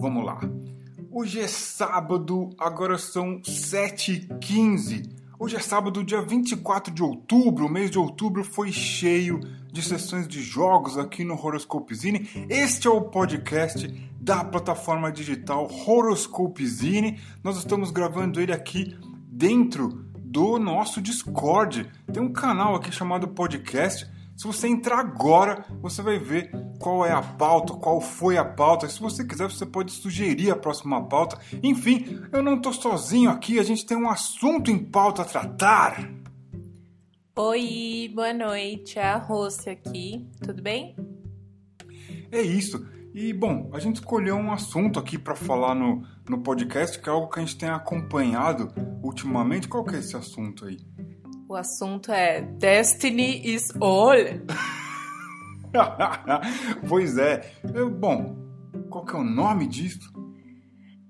Vamos lá. Hoje é sábado, agora são 7h15. Hoje é sábado, dia 24 de outubro. O mês de outubro foi cheio de sessões de jogos aqui no Horoscopezine. Este é o podcast da plataforma digital Horoscopezine. Nós estamos gravando ele aqui dentro do nosso Discord. Tem um canal aqui chamado Podcast. Se você entrar agora, você vai ver qual é a pauta, qual foi a pauta. Se você quiser, você pode sugerir a próxima pauta. Enfim, eu não estou sozinho aqui, a gente tem um assunto em pauta a tratar. Oi, boa noite, é a Rossi aqui, tudo bem? É isso. E bom, a gente escolheu um assunto aqui para falar no, no podcast, que é algo que a gente tem acompanhado ultimamente. Qual que é esse assunto aí? O assunto é Destiny is all. pois é. Bom, qual que é o nome disso?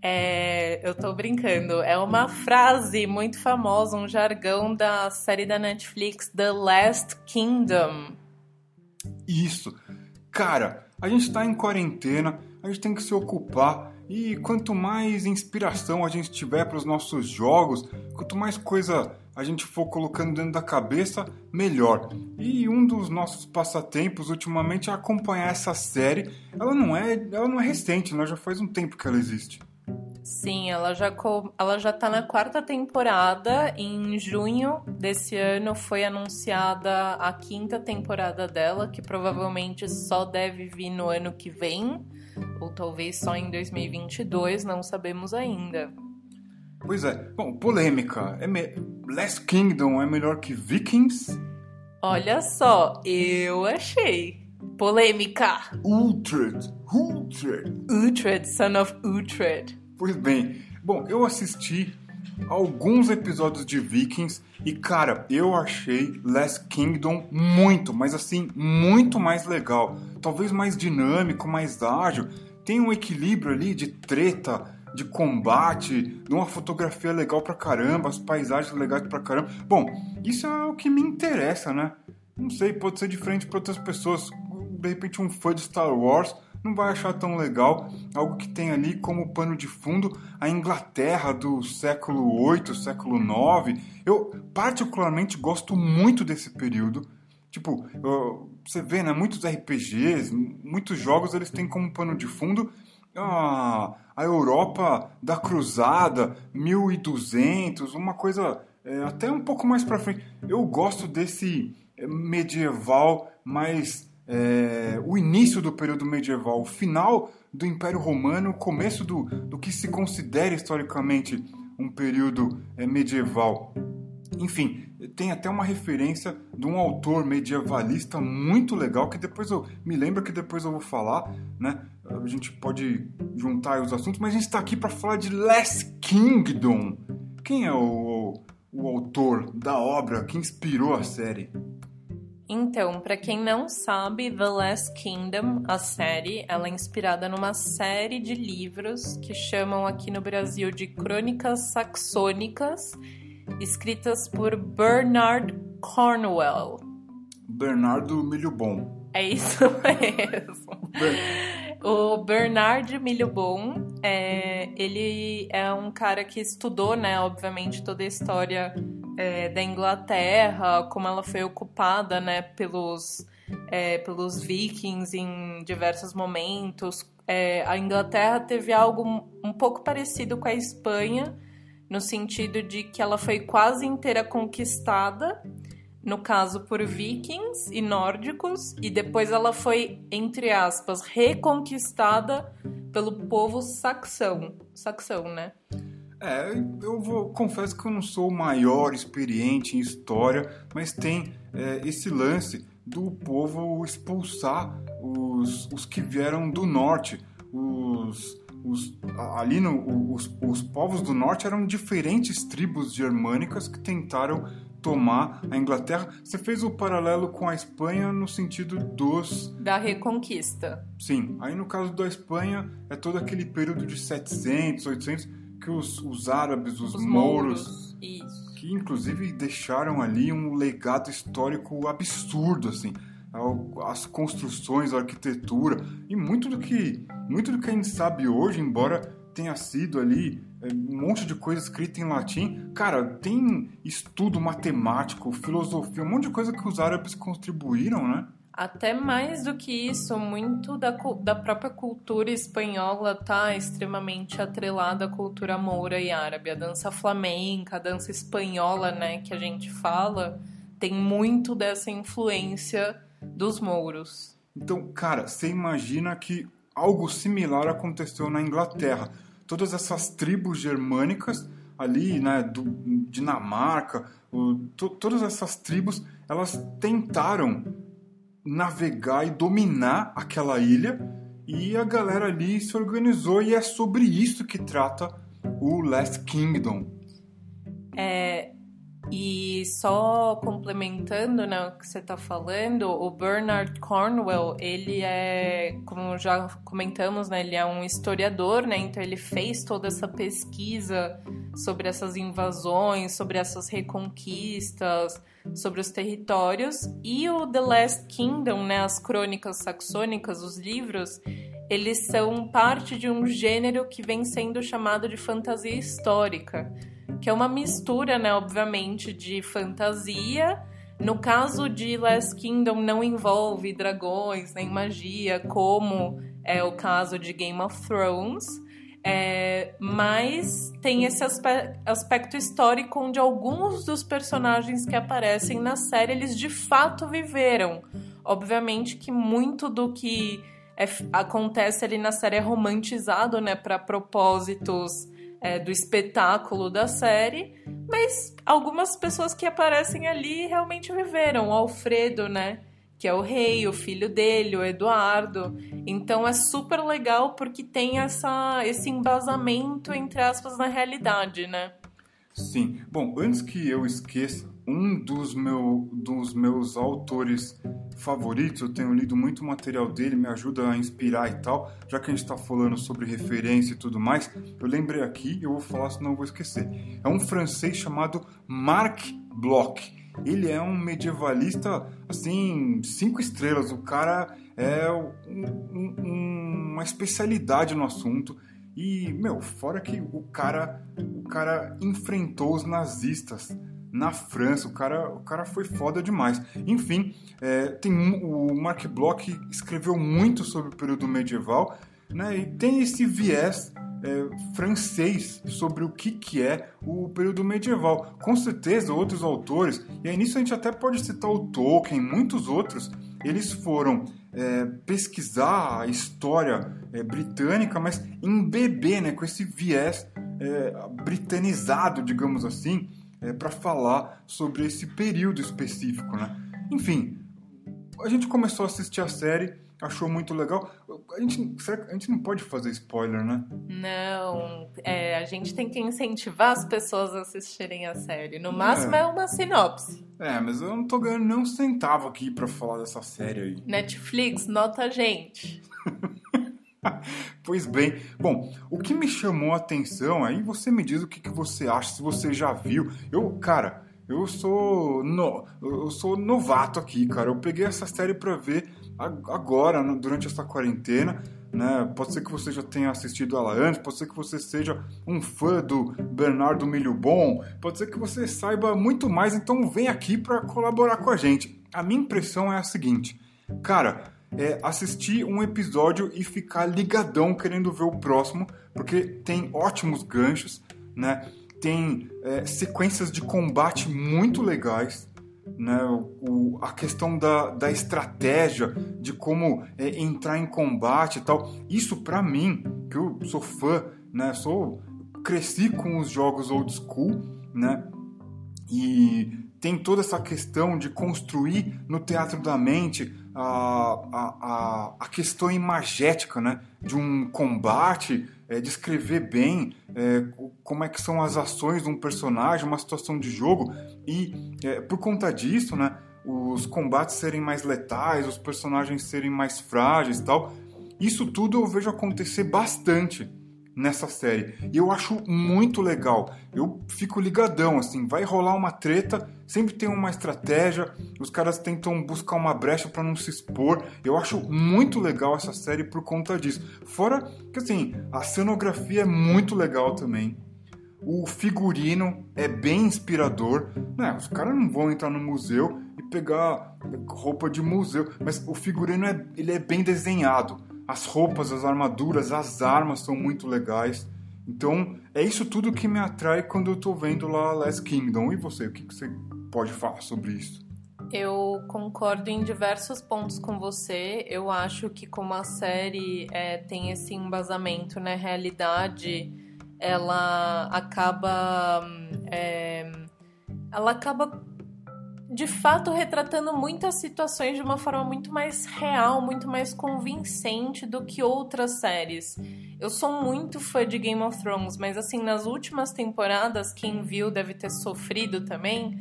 É, eu tô brincando. É uma frase muito famosa, um jargão da série da Netflix The Last Kingdom. Isso. Cara, a gente tá em quarentena, a gente tem que se ocupar e quanto mais inspiração a gente tiver para os nossos jogos, quanto mais coisa a gente for colocando dentro da cabeça, melhor. E um dos nossos passatempos ultimamente é acompanhar essa série. Ela não é, ela não é recente, né? já faz um tempo que ela existe. Sim, ela já, ela já tá na quarta temporada. Em junho desse ano foi anunciada a quinta temporada dela, que provavelmente só deve vir no ano que vem, ou talvez só em 2022, não sabemos ainda. Pois é. Bom, polêmica. É me... Last Kingdom é melhor que Vikings? Olha só, eu achei. Polêmica. Uhtred. Uhtred. Uhtred, son of Uhtred. Pois bem. Bom, eu assisti alguns episódios de Vikings e, cara, eu achei Last Kingdom muito, mas assim, muito mais legal. Talvez mais dinâmico, mais ágil. Tem um equilíbrio ali de treta de combate, de uma fotografia legal pra caramba, as paisagens legais pra caramba. Bom, isso é o que me interessa, né? Não sei, pode ser diferente para outras pessoas. De repente, um fã de Star Wars não vai achar tão legal algo que tem ali como pano de fundo a Inglaterra do século 8, século 9. Eu particularmente gosto muito desse período. Tipo, você vê, né, muitos RPGs, muitos jogos eles têm como pano de fundo a, a Europa da Cruzada, 1200, uma coisa é, até um pouco mais para frente. Eu gosto desse é, medieval mais é, o início do período medieval, o final do Império Romano, o começo do, do que se considera historicamente um período é, medieval. Enfim, tem até uma referência de um autor medievalista muito legal que depois eu me lembro que depois eu vou falar, né? A gente pode juntar os assuntos, mas a gente está aqui para falar de Last Kingdom. Quem é o, o, o autor da obra que inspirou a série? Então, para quem não sabe, The Last Kingdom, a série, ela é inspirada numa série de livros que chamam aqui no Brasil de Crônicas Saxônicas, escritas por Bernard Cornwell. Bernardo Milho Bom. É isso mesmo. O Bernard Milho Bom, é, ele é um cara que estudou, né, obviamente, toda a história é, da Inglaterra, como ela foi ocupada, né, pelos, é, pelos vikings em diversos momentos. É, a Inglaterra teve algo um pouco parecido com a Espanha, no sentido de que ela foi quase inteira conquistada, no caso por vikings e nórdicos, e depois ela foi, entre aspas, reconquistada pelo povo saxão. Saxão, né? É, eu vou, confesso que eu não sou o maior experiente em história, mas tem é, esse lance do povo expulsar os, os que vieram do norte. Os, os, ali no, os, os povos do norte eram diferentes tribos germânicas que tentaram tomar a Inglaterra. Você fez o paralelo com a Espanha no sentido dos. Da Reconquista. Sim. Aí no caso da Espanha é todo aquele período de 700, 800 que os, os árabes, os, os mouros, mouros que inclusive deixaram ali um legado histórico absurdo, assim, as construções, a arquitetura e muito do que muito do que a gente sabe hoje, embora tenha sido ali um monte de coisa escrita em latim, cara, tem estudo matemático, filosofia, um monte de coisa que os árabes contribuíram, né? Até mais do que isso, muito da, da própria cultura espanhola tá extremamente atrelada à cultura moura e árabe. A dança flamenca, a dança espanhola, né, que a gente fala, tem muito dessa influência dos mouros. Então, cara, você imagina que algo similar aconteceu na Inglaterra. Todas essas tribos germânicas ali, né, do Dinamarca, o, to, todas essas tribos, elas tentaram navegar e dominar aquela ilha e a galera ali se organizou e é sobre isso que trata o Last Kingdom. É, e só complementando né, o que você está falando, o Bernard Cornwell, ele é, como já comentamos, né, ele é um historiador, né, então ele fez toda essa pesquisa sobre essas invasões, sobre essas reconquistas, sobre os territórios. E o The Last Kingdom, né, as crônicas saxônicas, os livros, eles são parte de um gênero que vem sendo chamado de fantasia histórica que é uma mistura, né, obviamente, de fantasia. No caso de Last Kingdom, não envolve dragões nem magia, como é o caso de Game of Thrones. É, mas tem esse aspecto histórico onde alguns dos personagens que aparecem na série eles de fato viveram. Obviamente que muito do que é, acontece ali na série é romantizado, né, para propósitos é, do espetáculo da série, mas algumas pessoas que aparecem ali realmente viveram. O Alfredo, né? Que é o rei, o filho dele, o Eduardo. Então é super legal porque tem essa, esse embasamento, entre aspas, na realidade, né? Sim. Bom, antes que eu esqueça, um dos, meu, dos meus autores favoritos, eu tenho lido muito material dele, me ajuda a inspirar e tal. Já que a gente está falando sobre referência e tudo mais, eu lembrei aqui, eu vou falar, senão eu vou esquecer. É um francês chamado Marc Bloch. Ele é um medievalista, assim, cinco estrelas. O cara é um, um, uma especialidade no assunto. E, meu, fora que o cara, o cara enfrentou os nazistas na França. O cara, o cara foi foda demais. Enfim, é, tem, o Mark Bloch escreveu muito sobre o período medieval né, e tem esse viés é, francês sobre o que, que é o período medieval. Com certeza, outros autores, e aí nisso a gente até pode citar o Tolkien, muitos outros, eles foram é, pesquisar a história é, britânica, mas embeber né, com esse viés é, britanizado, digamos assim, é, para falar sobre esse período específico, né? Enfim, a gente começou a assistir a série, achou muito legal. A gente, a gente não pode fazer spoiler, né? Não, é, a gente tem que incentivar as pessoas a assistirem a série. No máximo é, é uma sinopse. É, mas eu não tô ganhando nem um centavo aqui para falar dessa série aí. Netflix, nota a gente. pois bem, bom, o que me chamou a atenção, aí você me diz o que, que você acha, se você já viu. Eu, cara, eu sou no, eu sou novato aqui, cara. Eu peguei essa série para ver agora, durante essa quarentena. Né? Pode ser que você já tenha assistido ela antes, pode ser que você seja um fã do Bernardo Milho Bom, pode ser que você saiba muito mais, então vem aqui para colaborar com a gente. A minha impressão é a seguinte, cara, é assistir um episódio e ficar ligadão querendo ver o próximo, porque tem ótimos ganchos, né? Tem é, sequências de combate muito legais, né? O, a questão da, da estratégia, de como é, entrar em combate e tal. Isso para mim, que eu sou fã, né? Sou cresci com os jogos old school, né? E tem toda essa questão de construir no teatro da mente a, a, a, questão imagética né, de um combate, é, descrever bem é, como é que são as ações de um personagem, uma situação de jogo, e é, por conta disso, né, os combates serem mais letais, os personagens serem mais frágeis tal, isso tudo eu vejo acontecer bastante nessa série. E eu acho muito legal. Eu fico ligadão, assim, vai rolar uma treta, sempre tem uma estratégia, os caras tentam buscar uma brecha para não se expor. Eu acho muito legal essa série por conta disso. Fora que, assim, a cenografia é muito legal também. O figurino é bem inspirador. Né? Os caras não vão entrar no museu e pegar roupa de museu, mas o figurino é, ele é bem desenhado as roupas, as armaduras, as armas são muito legais. Então, é isso tudo que me atrai quando eu tô vendo lá Last Kingdom. E você, o que, que você pode falar sobre isso? Eu concordo em diversos pontos com você. Eu acho que como a série é, tem esse embasamento na realidade, ela acaba é, ela acaba de fato retratando muitas situações de uma forma muito mais real, muito mais convincente do que outras séries. Eu sou muito fã de Game of Thrones, mas assim, nas últimas temporadas, quem viu deve ter sofrido também.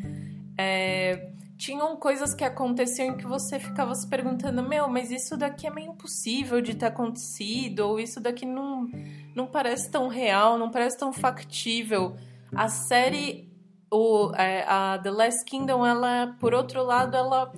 É, tinham coisas que aconteciam que você ficava se perguntando: meu, mas isso daqui é meio impossível de ter acontecido, ou isso daqui não, não parece tão real, não parece tão factível. A série o, é, a The Last Kingdom, ela, por outro lado, ela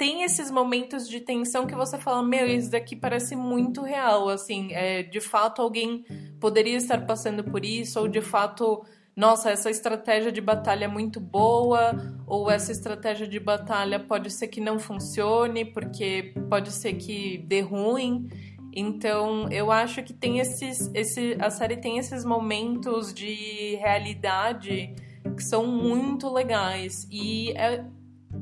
tem esses momentos de tensão que você fala, meu, isso daqui parece muito real, assim, é, de fato alguém poderia estar passando por isso, ou de fato, nossa, essa estratégia de batalha é muito boa, ou essa estratégia de batalha pode ser que não funcione, porque pode ser que dê ruim. Então, eu acho que tem esses, esse, a série tem esses momentos de realidade que são muito legais. E é,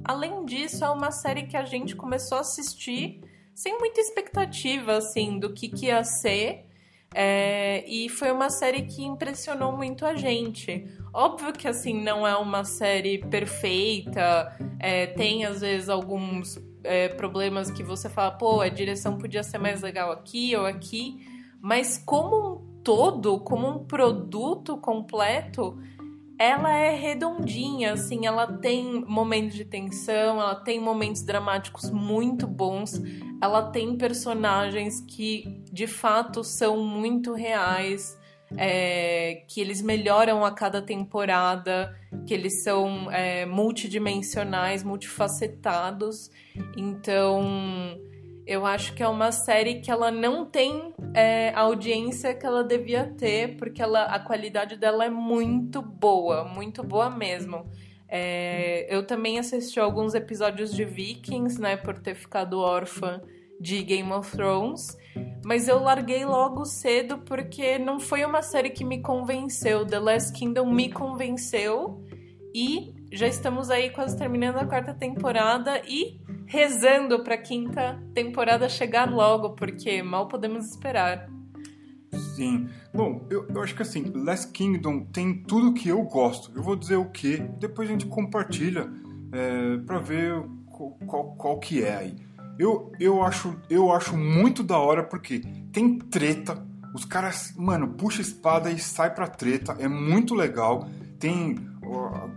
além disso, é uma série que a gente começou a assistir sem muita expectativa, assim, do que, que ia ser. É, e foi uma série que impressionou muito a gente. Óbvio que assim não é uma série perfeita, é, tem às vezes alguns é, problemas que você fala, pô, a direção podia ser mais legal aqui ou aqui, mas como um todo, como um produto completo, ela é redondinha, assim, ela tem momentos de tensão, ela tem momentos dramáticos muito bons, ela tem personagens que de fato são muito reais, é, que eles melhoram a cada temporada, que eles são é, multidimensionais, multifacetados, então eu acho que é uma série que ela não tem é, a audiência que ela devia ter, porque ela, a qualidade dela é muito boa, muito boa mesmo. É, eu também assisti alguns episódios de Vikings, né, por ter ficado órfã de Game of Thrones, mas eu larguei logo cedo porque não foi uma série que me convenceu. The Last Kingdom me convenceu e já estamos aí quase terminando a quarta temporada e rezando para a quinta temporada chegar logo, porque mal podemos esperar. Sim. Bom, eu, eu acho que assim, Last Kingdom tem tudo que eu gosto. Eu vou dizer o que, depois a gente compartilha é, para ver qual, qual, qual, que é aí. Eu, eu, acho, eu acho muito da hora porque tem treta, os caras, mano, puxa espada e sai pra treta, é muito legal. Tem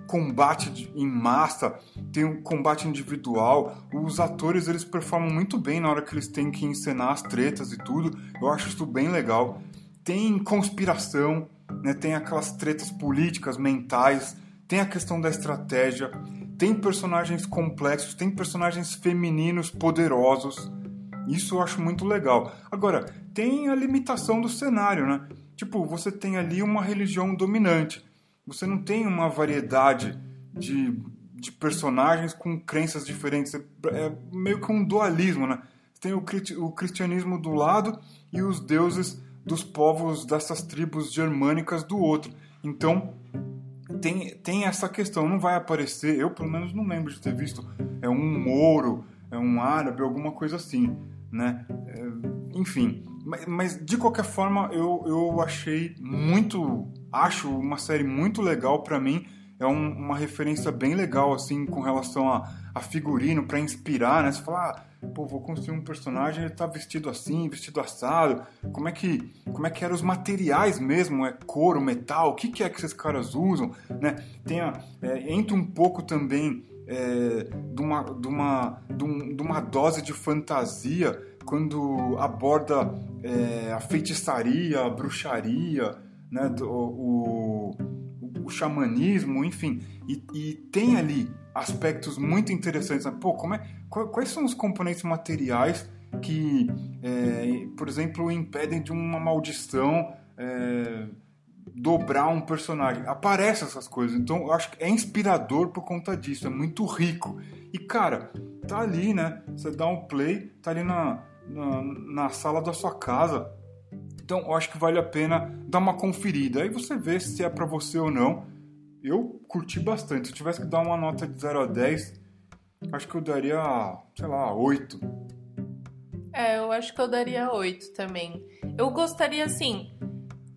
combate em massa, tem um combate individual. Os atores eles performam muito bem na hora que eles têm que encenar as tretas e tudo. Eu acho isso bem legal. Tem conspiração, né? Tem aquelas tretas políticas, mentais, tem a questão da estratégia, tem personagens complexos, tem personagens femininos poderosos. Isso eu acho muito legal. Agora, tem a limitação do cenário, né? Tipo, você tem ali uma religião dominante você não tem uma variedade de, de personagens com crenças diferentes. É, é meio que um dualismo, né? Tem o, o cristianismo do lado e os deuses dos povos dessas tribos germânicas do outro. Então, tem, tem essa questão. Não vai aparecer, eu pelo menos não lembro de ter visto, é um mouro, é um árabe, alguma coisa assim, né? É, enfim, mas, mas, de qualquer forma eu, eu achei muito acho uma série muito legal para mim. É um, uma referência bem legal, assim, com relação a, a figurino, para inspirar, né? Você fala, ah, pô, vou construir um personagem, ele tá vestido assim, vestido assado. Como é que, como é que eram os materiais mesmo? É couro, metal? O que, que é que esses caras usam, né? Tem a, é, entra um pouco também é, de, uma, de, uma, de, um, de uma dose de fantasia quando aborda é, a feitiçaria, a bruxaria, né, do, o, o, o xamanismo, enfim, e, e, tem ali aspectos muito interessantes. Né? Pô, como é, quais são os componentes materiais que, é, por exemplo, impedem de uma maldição é, dobrar um personagem? Aparecem essas coisas, então eu acho que é inspirador por conta disso, é muito rico. E cara, tá ali, né? Você dá um play, tá ali na, na, na sala da sua casa. Então eu acho que vale a pena dar uma conferida. Aí você vê se é para você ou não. Eu curti bastante. Se eu tivesse que dar uma nota de 0 a 10, acho que eu daria, sei lá, 8. É, eu acho que eu daria 8 também. Eu gostaria, assim,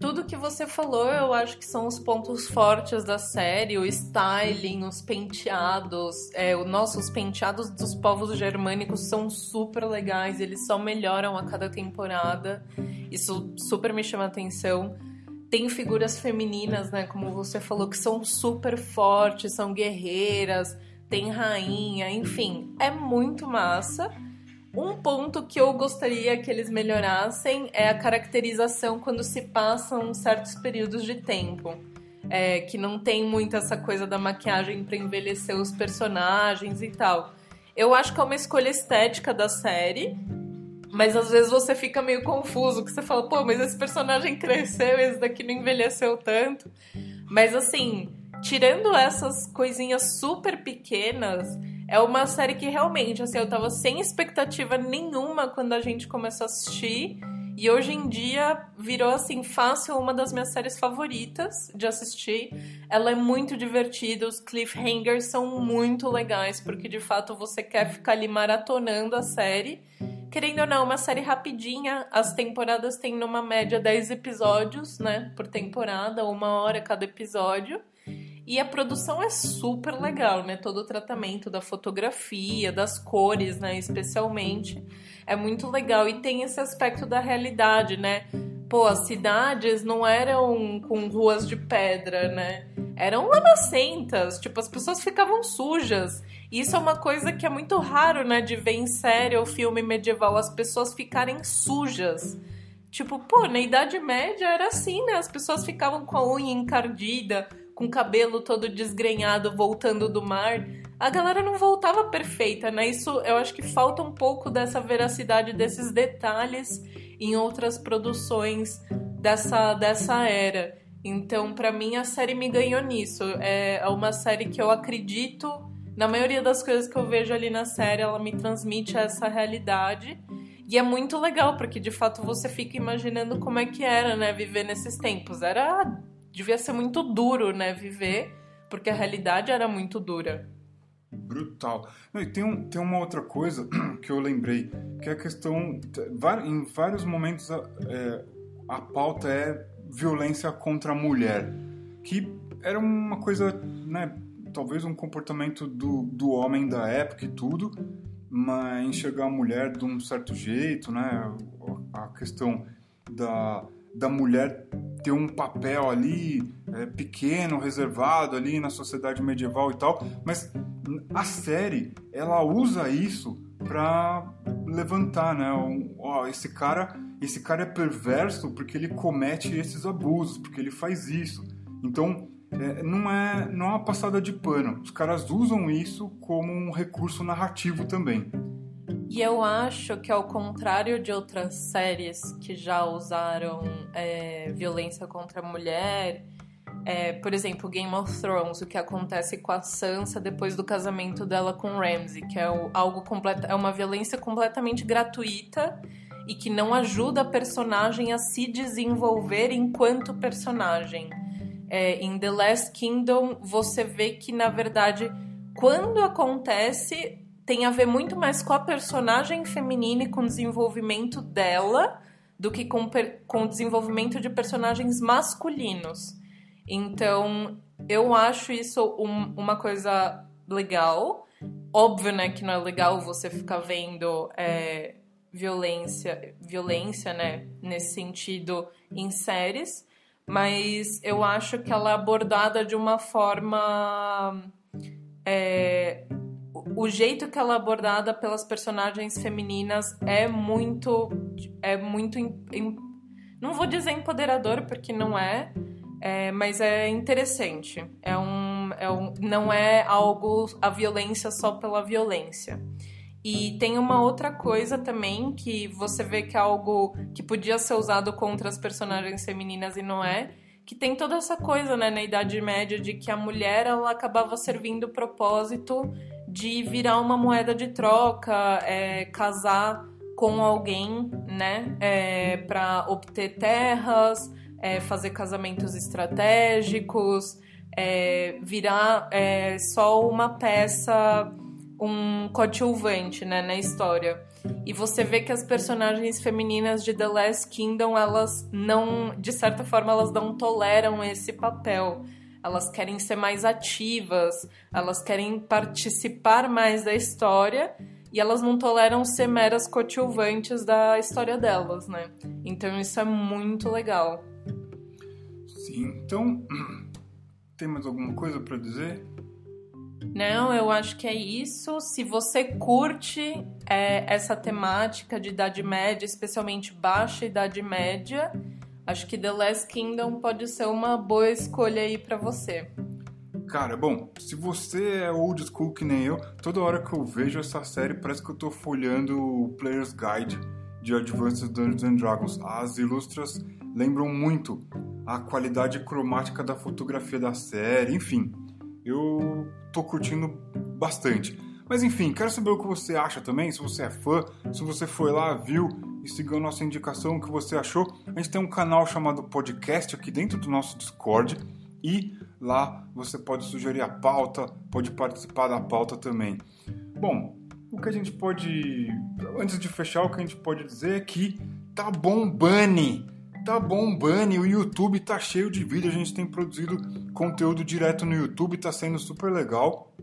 tudo que você falou, eu acho que são os pontos fortes da série, o styling, os penteados, é, o nossos penteados dos povos germânicos são super legais, eles só melhoram a cada temporada. Isso super me chama atenção. Tem figuras femininas, né, como você falou, que são super fortes, são guerreiras, tem rainha, enfim, é muito massa. Um ponto que eu gostaria que eles melhorassem é a caracterização quando se passam certos períodos de tempo. É, que não tem muito essa coisa da maquiagem para envelhecer os personagens e tal. Eu acho que é uma escolha estética da série, mas às vezes você fica meio confuso, que você fala, pô, mas esse personagem cresceu, esse daqui não envelheceu tanto. Mas assim, tirando essas coisinhas super pequenas, é uma série que realmente, assim, eu tava sem expectativa nenhuma quando a gente começou a assistir. E hoje em dia virou, assim, fácil uma das minhas séries favoritas de assistir. Ela é muito divertida, os cliffhangers são muito legais, porque de fato você quer ficar ali maratonando a série. Querendo ou não, uma série rapidinha, as temporadas têm numa média 10 episódios, né, por temporada, uma hora cada episódio. E a produção é super legal, né? Todo o tratamento da fotografia, das cores, né? Especialmente. É muito legal. E tem esse aspecto da realidade, né? Pô, as cidades não eram com ruas de pedra, né? Eram lamacentas. Tipo, as pessoas ficavam sujas. E isso é uma coisa que é muito raro, né? De ver em série ou filme medieval as pessoas ficarem sujas. Tipo, pô, na Idade Média era assim, né? As pessoas ficavam com a unha encardida com o cabelo todo desgrenhado voltando do mar, a galera não voltava perfeita, né? Isso eu acho que falta um pouco dessa veracidade desses detalhes em outras produções dessa, dessa era. Então, para mim, a série me ganhou nisso. É uma série que eu acredito, na maioria das coisas que eu vejo ali na série, ela me transmite essa realidade. E é muito legal, porque de fato você fica imaginando como é que era, né, viver nesses tempos. Era devia ser muito duro, né, viver, porque a realidade era muito dura. Brutal. e tem, um, tem uma outra coisa que eu lembrei, que é a questão. Em vários momentos a, é, a pauta é violência contra a mulher, que era uma coisa, né, talvez um comportamento do, do homem da época e tudo, mas enxergar a mulher de um certo jeito, né, a questão da, da mulher ter um papel ali é, pequeno, reservado ali na sociedade medieval e tal, mas a série ela usa isso para levantar, né? Um, ó, esse cara, esse cara é perverso porque ele comete esses abusos, porque ele faz isso. Então é, não é não é uma passada de pano. Os caras usam isso como um recurso narrativo também. E eu acho que ao contrário de outras séries que já usaram é, violência contra a mulher, é, por exemplo, Game of Thrones, o que acontece com a Sansa depois do casamento dela com Ramsay, que é algo completo, é uma violência completamente gratuita e que não ajuda a personagem a se desenvolver enquanto personagem. É, em The Last Kingdom, você vê que na verdade, quando acontece, tem a ver muito mais com a personagem feminina e com o desenvolvimento dela do que com, com o desenvolvimento de personagens masculinos. Então, eu acho isso um, uma coisa legal. Óbvio, né, que não é legal você ficar vendo é, violência, violência, né, nesse sentido em séries, mas eu acho que ela é abordada de uma forma é, o jeito que ela é abordada pelas personagens femininas é muito é muito não vou dizer empoderador porque não é, é mas é interessante. É um, é um não é algo a violência só pela violência. E tem uma outra coisa também que você vê que é algo que podia ser usado contra as personagens femininas e não é, que tem toda essa coisa, né, na Idade Média, de que a mulher ela acabava servindo o propósito de virar uma moeda de troca, é, casar com alguém, né, é, para obter terras, é, fazer casamentos estratégicos, é, virar é, só uma peça um coadjuvante, né, na história. E você vê que as personagens femininas de The Last Kingdom, elas não, de certa forma, elas não toleram esse papel. Elas querem ser mais ativas, elas querem participar mais da história e elas não toleram ser meras coadjuvantes da história delas, né? Então isso é muito legal. Então tem mais alguma coisa para dizer? Não, eu acho que é isso. Se você curte é, essa temática de Idade Média, especialmente baixa Idade Média, acho que The Last Kingdom pode ser uma boa escolha aí para você. Cara, bom, se você é old school que nem eu, toda hora que eu vejo essa série parece que eu tô folhando o Player's Guide de Advanced Dungeons and Dragons. As ilustras lembram muito a qualidade cromática da fotografia da série, enfim eu tô curtindo bastante. Mas enfim, quero saber o que você acha também, se você é fã, se você foi lá, viu e seguiu a nossa indicação, o que você achou. A gente tem um canal chamado Podcast aqui dentro do nosso Discord e lá você pode sugerir a pauta, pode participar da pauta também. Bom, o que a gente pode. Antes de fechar, o que a gente pode dizer é que tá bombando tá bombando, o YouTube tá cheio de vídeo, a gente tem produzido conteúdo direto no YouTube, tá sendo super legal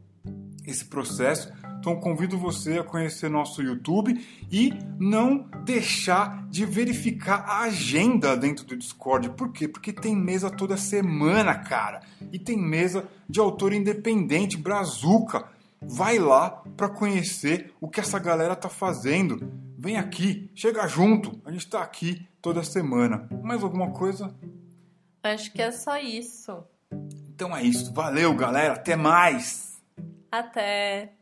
esse processo. Então convido você a conhecer nosso YouTube e não deixar de verificar a agenda dentro do Discord. Por quê? Porque tem mesa toda semana, cara. E tem mesa de autor independente, brazuca. Vai lá para conhecer o que essa galera tá fazendo. Vem aqui, chega junto. A gente tá aqui toda semana. Mais alguma coisa? Acho que é só isso. Então é isso. Valeu, galera. Até mais. Até.